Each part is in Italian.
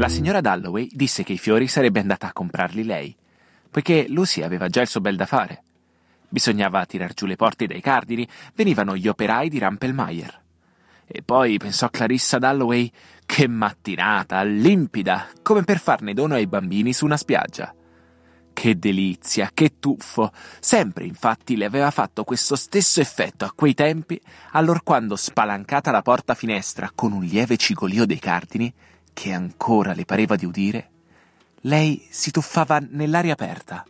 La signora Dalloway disse che i fiori sarebbe andata a comprarli lei, poiché Lucy aveva già il suo bel da fare. Bisognava tirar giù le porte dai cardini, venivano gli operai di Rampelmayer. E poi pensò Clarissa Dalloway che mattinata, limpida, come per farne dono ai bambini su una spiaggia. Che delizia, che tuffo! Sempre, infatti, le aveva fatto questo stesso effetto a quei tempi, allorquando, spalancata la porta finestra con un lieve cigolio dei cardini, che ancora le pareva di udire, lei si tuffava nell'aria aperta,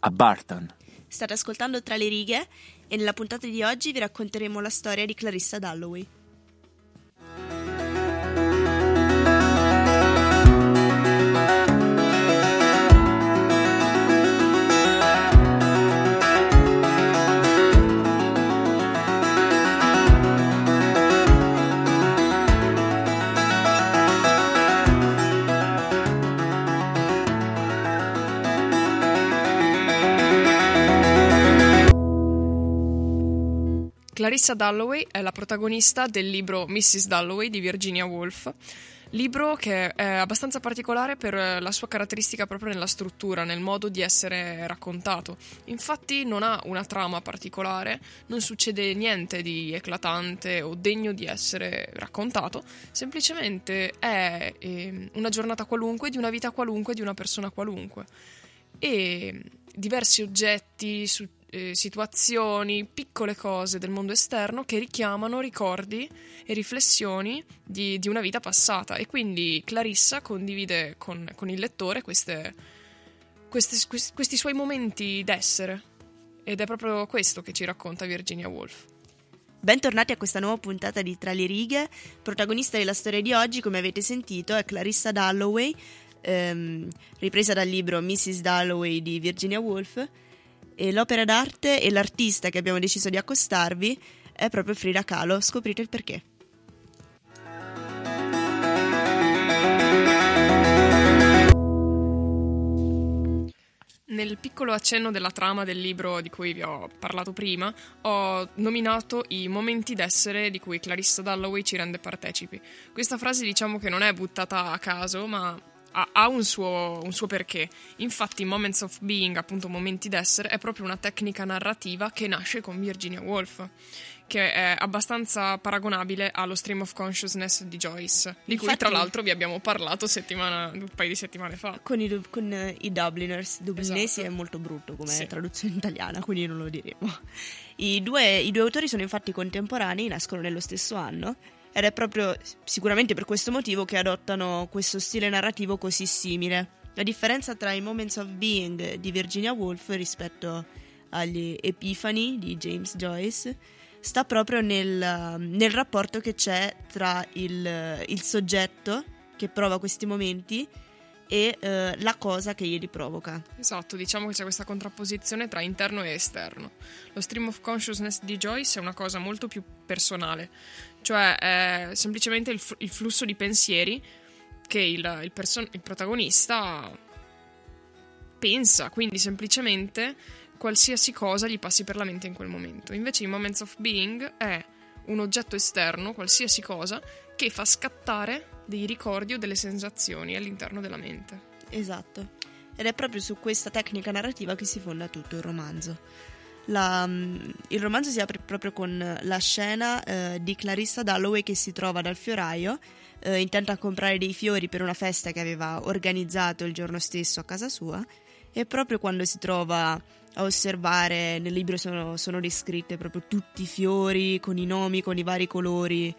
a Barton. State ascoltando Tra le righe e nella puntata di oggi vi racconteremo la storia di Clarissa Dalloway. Clarissa Dalloway è la protagonista del libro Mrs. Dalloway di Virginia Woolf, libro che è abbastanza particolare per la sua caratteristica proprio nella struttura, nel modo di essere raccontato. Infatti non ha una trama particolare, non succede niente di eclatante o degno di essere raccontato, semplicemente è eh, una giornata qualunque di una vita qualunque di una persona qualunque. E diversi oggetti, eh, situazioni, piccole cose del mondo esterno che richiamano ricordi e riflessioni di, di una vita passata. E quindi Clarissa condivide con, con il lettore queste, queste, questi, questi suoi momenti d'essere. Ed è proprio questo che ci racconta Virginia Woolf. Bentornati a questa nuova puntata di Tra le righe. Protagonista della storia di oggi, come avete sentito, è Clarissa Dalloway, ehm, ripresa dal libro Mrs. Dalloway di Virginia Woolf e l'opera d'arte e l'artista che abbiamo deciso di accostarvi è proprio Frida Kahlo. Scoprite il perché. Nel piccolo accenno della trama del libro di cui vi ho parlato prima, ho nominato i momenti d'essere di cui Clarissa Dalloway ci rende partecipi. Questa frase diciamo che non è buttata a caso, ma ha, ha un, suo, un, suo, perché. Infatti, Moments of Being, appunto momenti d'essere, è proprio una tecnica narrativa che nasce con Virginia Woolf, che è abbastanza paragonabile allo Stream of Consciousness di Joyce, di Infatti, cui tra l'altro vi abbiamo parlato settimana, un paio di settimane fa. Con i, con, i Dubliners, Dublinesi esatto. è molto brutto come sì. traduzione italiana, quindi non lo diremo. I due, I due autori sono infatti contemporanei, nascono nello stesso anno ed è proprio sicuramente per questo motivo che adottano questo stile narrativo così simile. La differenza tra i Moments of Being di Virginia Woolf rispetto agli Epifani di James Joyce sta proprio nel, nel rapporto che c'è tra il, il, soggetto che prova questi momenti e eh, la cosa che glieli provoca. Esatto, diciamo che c'è questa contrapposizione tra interno e esterno. Lo stream of consciousness di Joyce è una cosa molto più personale, cioè è semplicemente il, il flusso di pensieri che il, il, person- il protagonista pensa, quindi semplicemente qualsiasi cosa gli passi per la mente in quel momento. Invece in Moments of Being è un oggetto esterno, qualsiasi cosa, che fa scattare dei ricordi o delle sensazioni all'interno della mente. Esatto. Ed è proprio su questa tecnica narrativa che si fonda tutto il romanzo. La, mm, il romanzo si apre proprio con la scena eh, di Clarissa Dalloway che si trova dal fioraio, eh, intenta a comprare dei fiori per una festa che aveva organizzato il giorno stesso a casa sua e proprio quando si trova a osservare, nel libro sono, sono descritte proprio tutti i fiori con i nomi, con i vari colori,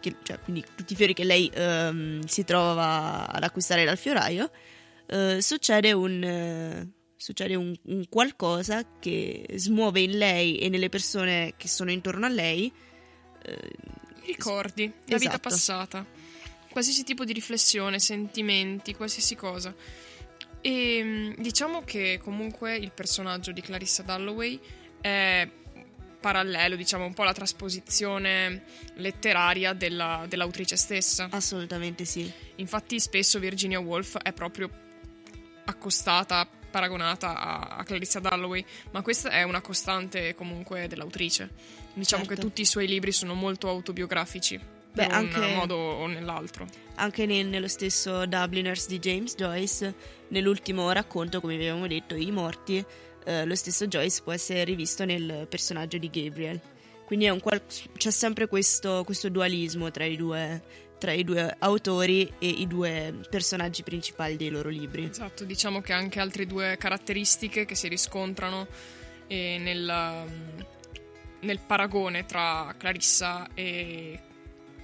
che, cioè, quindi tutti i fiori che lei ehm, si trova ad acquistare dal fioraio, eh, succede un eh, succede un, un, qualcosa che smuove in lei e nelle persone che sono intorno a lei eh, ricordi, la esatto. vita passata, qualsiasi tipo di riflessione, sentimenti, qualsiasi cosa. E mm, diciamo che comunque il personaggio di Clarissa Dalloway è parallelo, diciamo, un po' alla trasposizione letteraria della, dell'autrice stessa. Assolutamente sì. Infatti spesso Virginia Woolf è proprio accostata paragonata a, a Clarissa Dalloway, ma questa è una costante comunque dell'autrice. Diciamo certo. che tutti i suoi libri sono molto autobiografici. Beh, per anche, un modo o nell'altro. Anche nel, nello stesso Dubliners di James Joyce, nell'ultimo racconto, come vi avevamo detto, I morti, eh, lo stesso Joyce può essere rivisto nel personaggio di Gabriel. Quindi qual- c'è sempre questo, questo dualismo tra i, due, tra i due autori e i due personaggi principali dei loro libri. Esatto, diciamo che anche altre due caratteristiche che si riscontrano eh, nel, nel paragone tra Clarissa e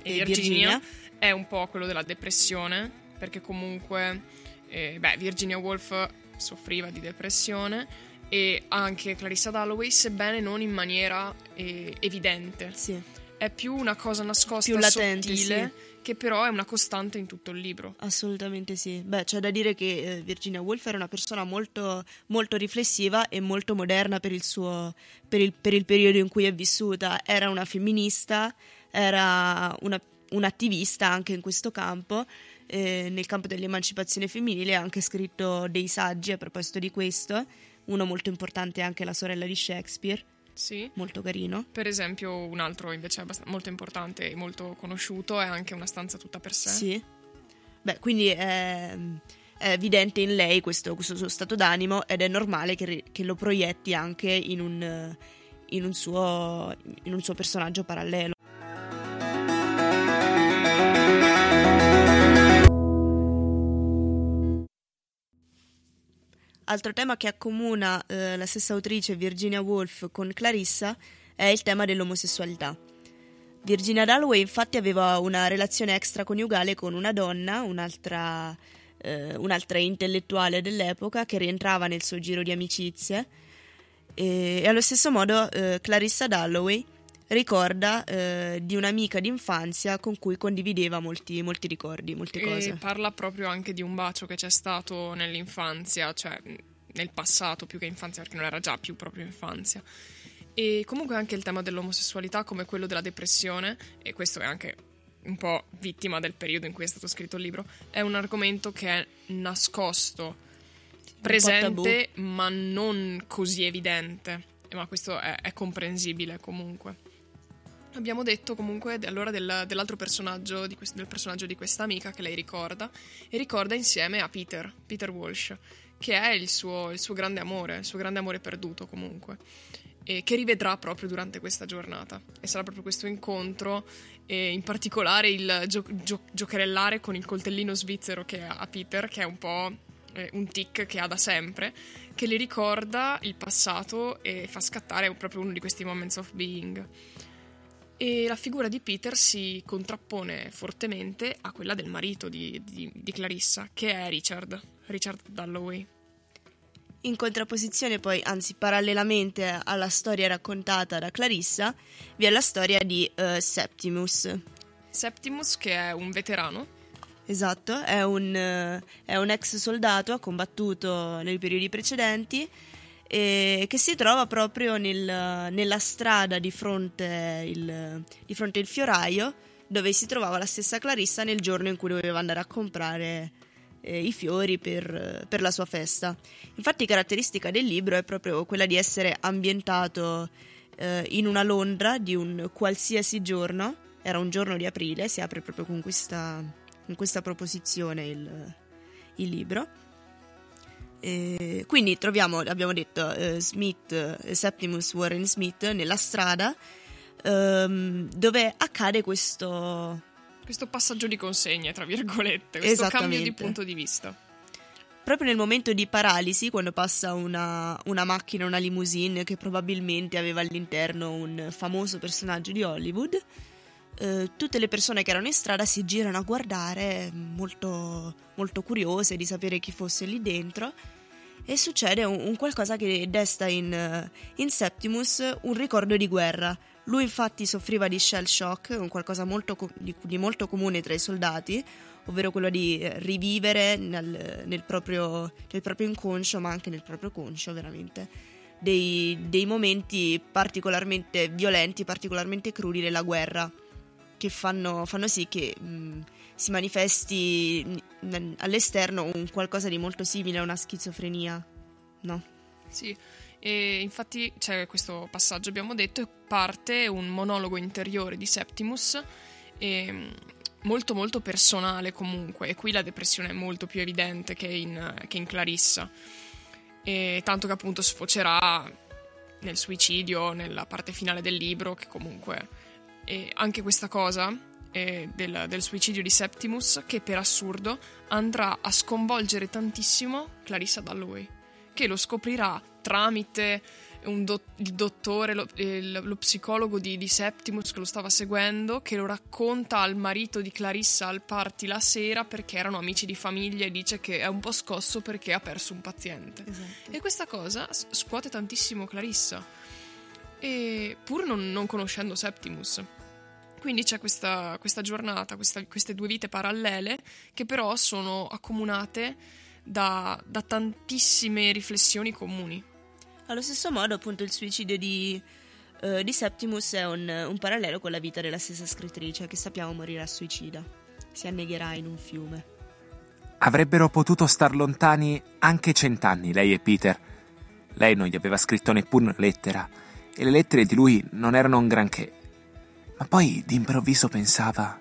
e Virginia, Virginia, è un po' quello della depressione, perché comunque eh, beh, Virginia Woolf soffriva di depressione e anche Clarissa Dalloway, sebbene non in maniera eh, evidente. Sì. È più una cosa nascosta, più latente, sottile, sì. che però è una costante in tutto il libro. Assolutamente sì. Beh, c'è da dire che eh, Virginia Woolf era una persona molto, molto riflessiva e molto moderna per il, suo, per, il, per il periodo in cui è vissuta. Era una femminista era una, un'attivista anche in questo campo, eh, nel campo dell'emancipazione femminile, ha anche scritto dei saggi a proposito di questo, uno molto importante è anche La sorella di Shakespeare. Sì. Molto carino. Per esempio, un altro invece molto importante e molto conosciuto è anche Una stanza tutta per sé. Sì. Beh, quindi è, è evidente in lei questo, questo, suo stato d'animo ed è normale che, che lo proietti anche in un, in un, suo, in un suo personaggio parallelo. Altro tema che accomuna eh, la stessa autrice Virginia Woolf con Clarissa è il tema dell'omosessualità. Virginia Dalloway infatti aveva una relazione extraconiugale con una donna, un'altra, eh, un'altra intellettuale dell'epoca che rientrava nel suo giro di amicizie e, e allo stesso modo eh, Clarissa Dalloway ricorda eh, di un'amica d'infanzia con cui condivideva molti, molti ricordi, molte cose. E parla proprio anche di un bacio che c'è stato nell'infanzia, cioè nel passato più che infanzia, perché non era già più proprio infanzia. E comunque anche il tema dell'omosessualità come quello della depressione, e questo è anche un po' vittima del periodo in cui è stato scritto il libro, è un argomento che è nascosto, presente, ma non così evidente. Ma questo è, è comprensibile comunque. Abbiamo detto comunque allora del, dell'altro personaggio, questo, del personaggio di questa amica che lei ricorda, e ricorda insieme a Peter, Peter Walsh, che è il suo, il suo grande amore, il suo grande amore perduto comunque, e che rivedrà proprio durante questa giornata. E sarà proprio questo incontro, e in particolare il gio- gio- giocherellare con il coltellino svizzero che ha Peter, che è un po' eh, un tic che ha da sempre, che le ricorda il passato e fa scattare proprio uno di questi moments of being e la figura di Peter si contrappone fortemente a quella del marito di, di, di Clarissa, che è Richard, Richard Dalloway. In contrapposizione poi, anzi parallelamente alla storia raccontata da Clarissa, vi è la storia di uh, Septimus. Septimus che è un veterano. Esatto, è un, uh, è un ex soldato, ha combattuto nei periodi precedenti e che si trova proprio nel, nella strada di fronte, il, di fronte al fioraio dove si trovava la stessa Clarissa nel giorno in cui doveva andare a comprare eh, i fiori per, per, la sua festa. Infatti caratteristica del libro è proprio quella di essere ambientato eh, in una Londra di un qualsiasi giorno, era un giorno di aprile, si apre proprio con questa, con questa proposizione il, il libro quindi troviamo, abbiamo detto, eh, Smith, eh, Septimus Warren Smith nella strada ehm, dove accade questo... Questo passaggio di consegne, tra virgolette, questo cambio di punto di vista. Proprio nel momento di paralisi, quando passa una, una macchina, una limousine che probabilmente aveva all'interno un famoso personaggio di Hollywood, eh, tutte le persone che erano in strada si girano a guardare, molto, molto curiose di sapere chi fosse lì dentro. E succede un, un qualcosa che desta in, eh, in, Septimus un ricordo di guerra. Lui infatti soffriva di shell shock, un qualcosa molto, di, di molto comune tra i soldati, ovvero quello di eh, rivivere nel, nel, proprio, nel, proprio, inconscio, ma anche nel proprio conscio, veramente, dei, dei momenti particolarmente violenti, particolarmente crudi della guerra che fanno, fanno sì che mh, si manifesti all'esterno un qualcosa di molto simile a una schizofrenia, no? Sì, e infatti c'è questo passaggio, abbiamo detto, parte un monologo interiore di Septimus e molto molto personale comunque e qui la depressione è molto più evidente che in, che in Clarissa e tanto che appunto sfocerà nel suicidio nella parte finale del libro che comunque e anche questa cosa eh, del, del, suicidio di Septimus che per assurdo andrà a sconvolgere tantissimo Clarissa Dalloway che lo scoprirà tramite do- il dottore, lo, il, lo psicologo di, di, Septimus che lo stava seguendo, che lo racconta al marito di Clarissa al party la sera perché erano amici di famiglia e dice che è un po' scosso perché ha perso un paziente. Esatto. E questa cosa scuote tantissimo Clarissa, e pur non, non conoscendo Septimus. Quindi c'è questa, questa giornata, questa, queste due vite parallele che però sono accomunate da, da tantissime riflessioni comuni. Allo stesso modo, appunto, il suicidio di, uh, di Septimus è un, un, parallelo con la vita della stessa scrittrice, che sappiamo morirà suicida. Si annegherà in un fiume. Avrebbero potuto star lontani anche cent'anni, lei e Peter. Lei non gli aveva scritto neppure una lettera, e le lettere di lui non erano un granché. Ma poi d'improvviso pensava: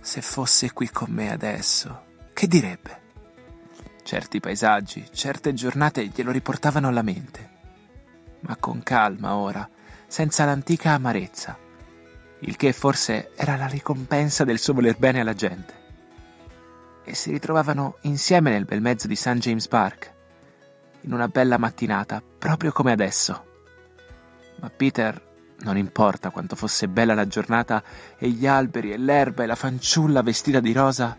se fosse qui con me adesso, che direbbe? Certi paesaggi, certe giornate glielo riportavano alla mente ma con calma ora, senza l'antica amarezza, il che forse era la ricompensa del suo voler bene alla gente. E si ritrovavano insieme nel bel mezzo di St. James Park, in una bella mattinata, proprio come adesso. Ma Peter non importa quanto fosse bella la giornata e gli alberi e l'erba e la fanciulla vestita di rosa,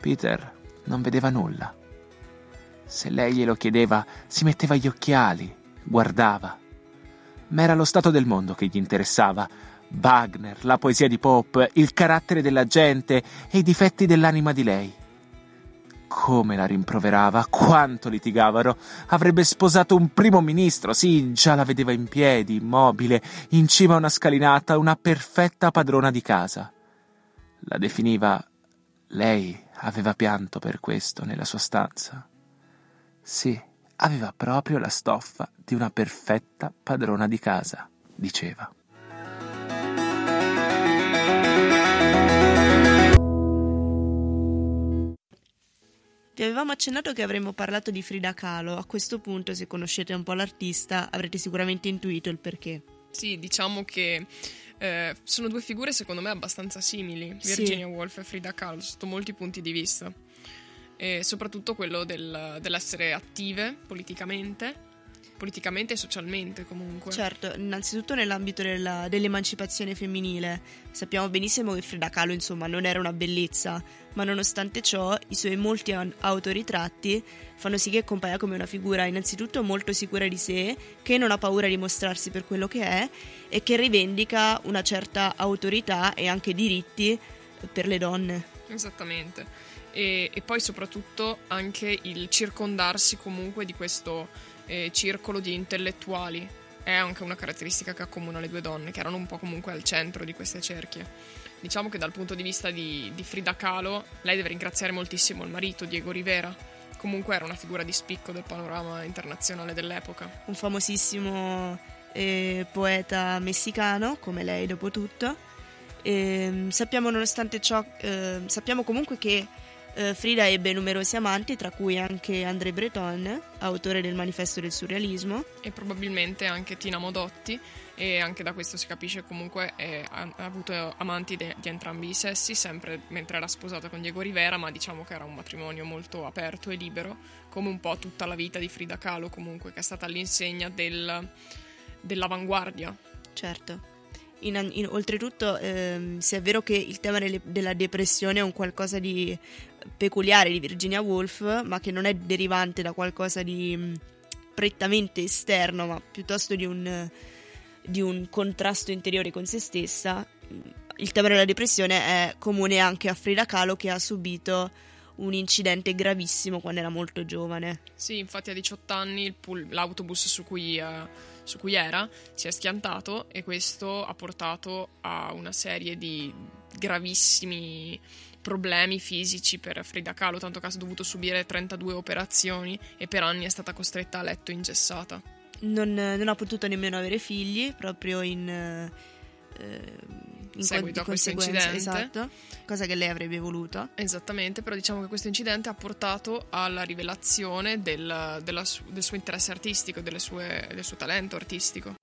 Peter non vedeva nulla. Se lei glielo chiedeva, si metteva gli occhiali guardava. Ma era lo stato del mondo che gli interessava. Wagner, la poesia di Pope, il carattere della gente e i difetti dell'anima di lei. Come la rimproverava, quanto litigavano. Avrebbe sposato un primo ministro, sì, già la vedeva in piedi, immobile, in cima a una scalinata, una perfetta padrona di casa. La definiva. Lei aveva pianto per questo nella sua stanza. Sì, aveva proprio la stoffa di una perfetta padrona di casa, diceva. Avevamo accennato che avremmo parlato di Frida Kahlo. A questo punto, se conoscete un po' l'artista, avrete sicuramente intuito il perché. Sì, diciamo che eh, sono due figure secondo me abbastanza simili, Virginia sì. Woolf e Frida Kahlo, sotto molti punti di vista e soprattutto quello del, dell'essere attive politicamente, politicamente e socialmente comunque. Certo, innanzitutto nell'ambito della, dell'emancipazione femminile. Sappiamo benissimo che Frida Kahlo insomma non era una bellezza, ma nonostante ciò i suoi molti autoritratti fanno sì che compaia come una figura innanzitutto molto sicura di sé, che non ha paura di mostrarsi per quello che è e che rivendica una certa autorità e anche diritti per le donne. Esattamente e, e poi soprattutto anche il circondarsi comunque di questo eh, circolo di intellettuali è anche una caratteristica che accomuna le due donne, che erano un po' comunque al centro di queste cerchie. Diciamo che dal punto di vista di, di Frida Kahlo, lei deve ringraziare moltissimo il marito, Diego Rivera. Comunque era una figura di spicco del panorama internazionale dell'epoca. Un famosissimo eh, poeta messicano, come lei dopo tutto. E, ehm, sappiamo nonostante ciò, eh, sappiamo comunque che eh, Frida ebbe numerosi amanti, tra cui anche André Breton, autore del Manifesto del Surrealismo. E probabilmente anche Tina Modotti, e anche da questo si capisce comunque eh, ha, ha, avuto amanti de, di entrambi i sessi, sempre mentre era sposata con Diego Rivera, ma diciamo che era un matrimonio molto aperto e libero, come un po' tutta la vita di Frida Kahlo comunque, che è stata all'insegna del, dell'avanguardia. Certo. In, in, oltretutto, ehm, se è vero che il tema delle, della depressione è un qualcosa di peculiare di Virginia Woolf, ma che non è derivante da qualcosa di mh, prettamente esterno, ma piuttosto di un, di un contrasto interiore con se stessa, il tema della depressione è comune anche a Frida Kahlo che ha subito un incidente gravissimo quando era molto giovane. Sì, infatti a 18 anni pool, l'autobus su cui... Uh su cui era si è schiantato e questo ha portato a una serie di gravissimi problemi fisici per Frida Kahlo, tanto che ha dovuto subire 32 operazioni e per anni è stata costretta a letto ingessata. Non, non ha potuto nemmeno avere figli, proprio in, eh, in Seguito con- a questo incidente. esatto, cosa che lei avrebbe voluto. Esattamente, però diciamo che questo incidente ha portato alla rivelazione del, della del suo interesse artistico, delle sue- del suo talento artistico.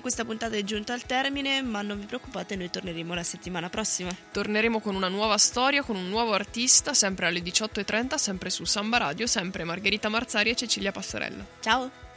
Anche questa puntata è giunta al termine, ma non vi preoccupate, noi torneremo la settimana prossima. Torneremo con una nuova storia, con un nuovo artista, sempre alle 18.30, sempre su Samba Radio, sempre Margherita Marzari e Cecilia Passarella. Ciao!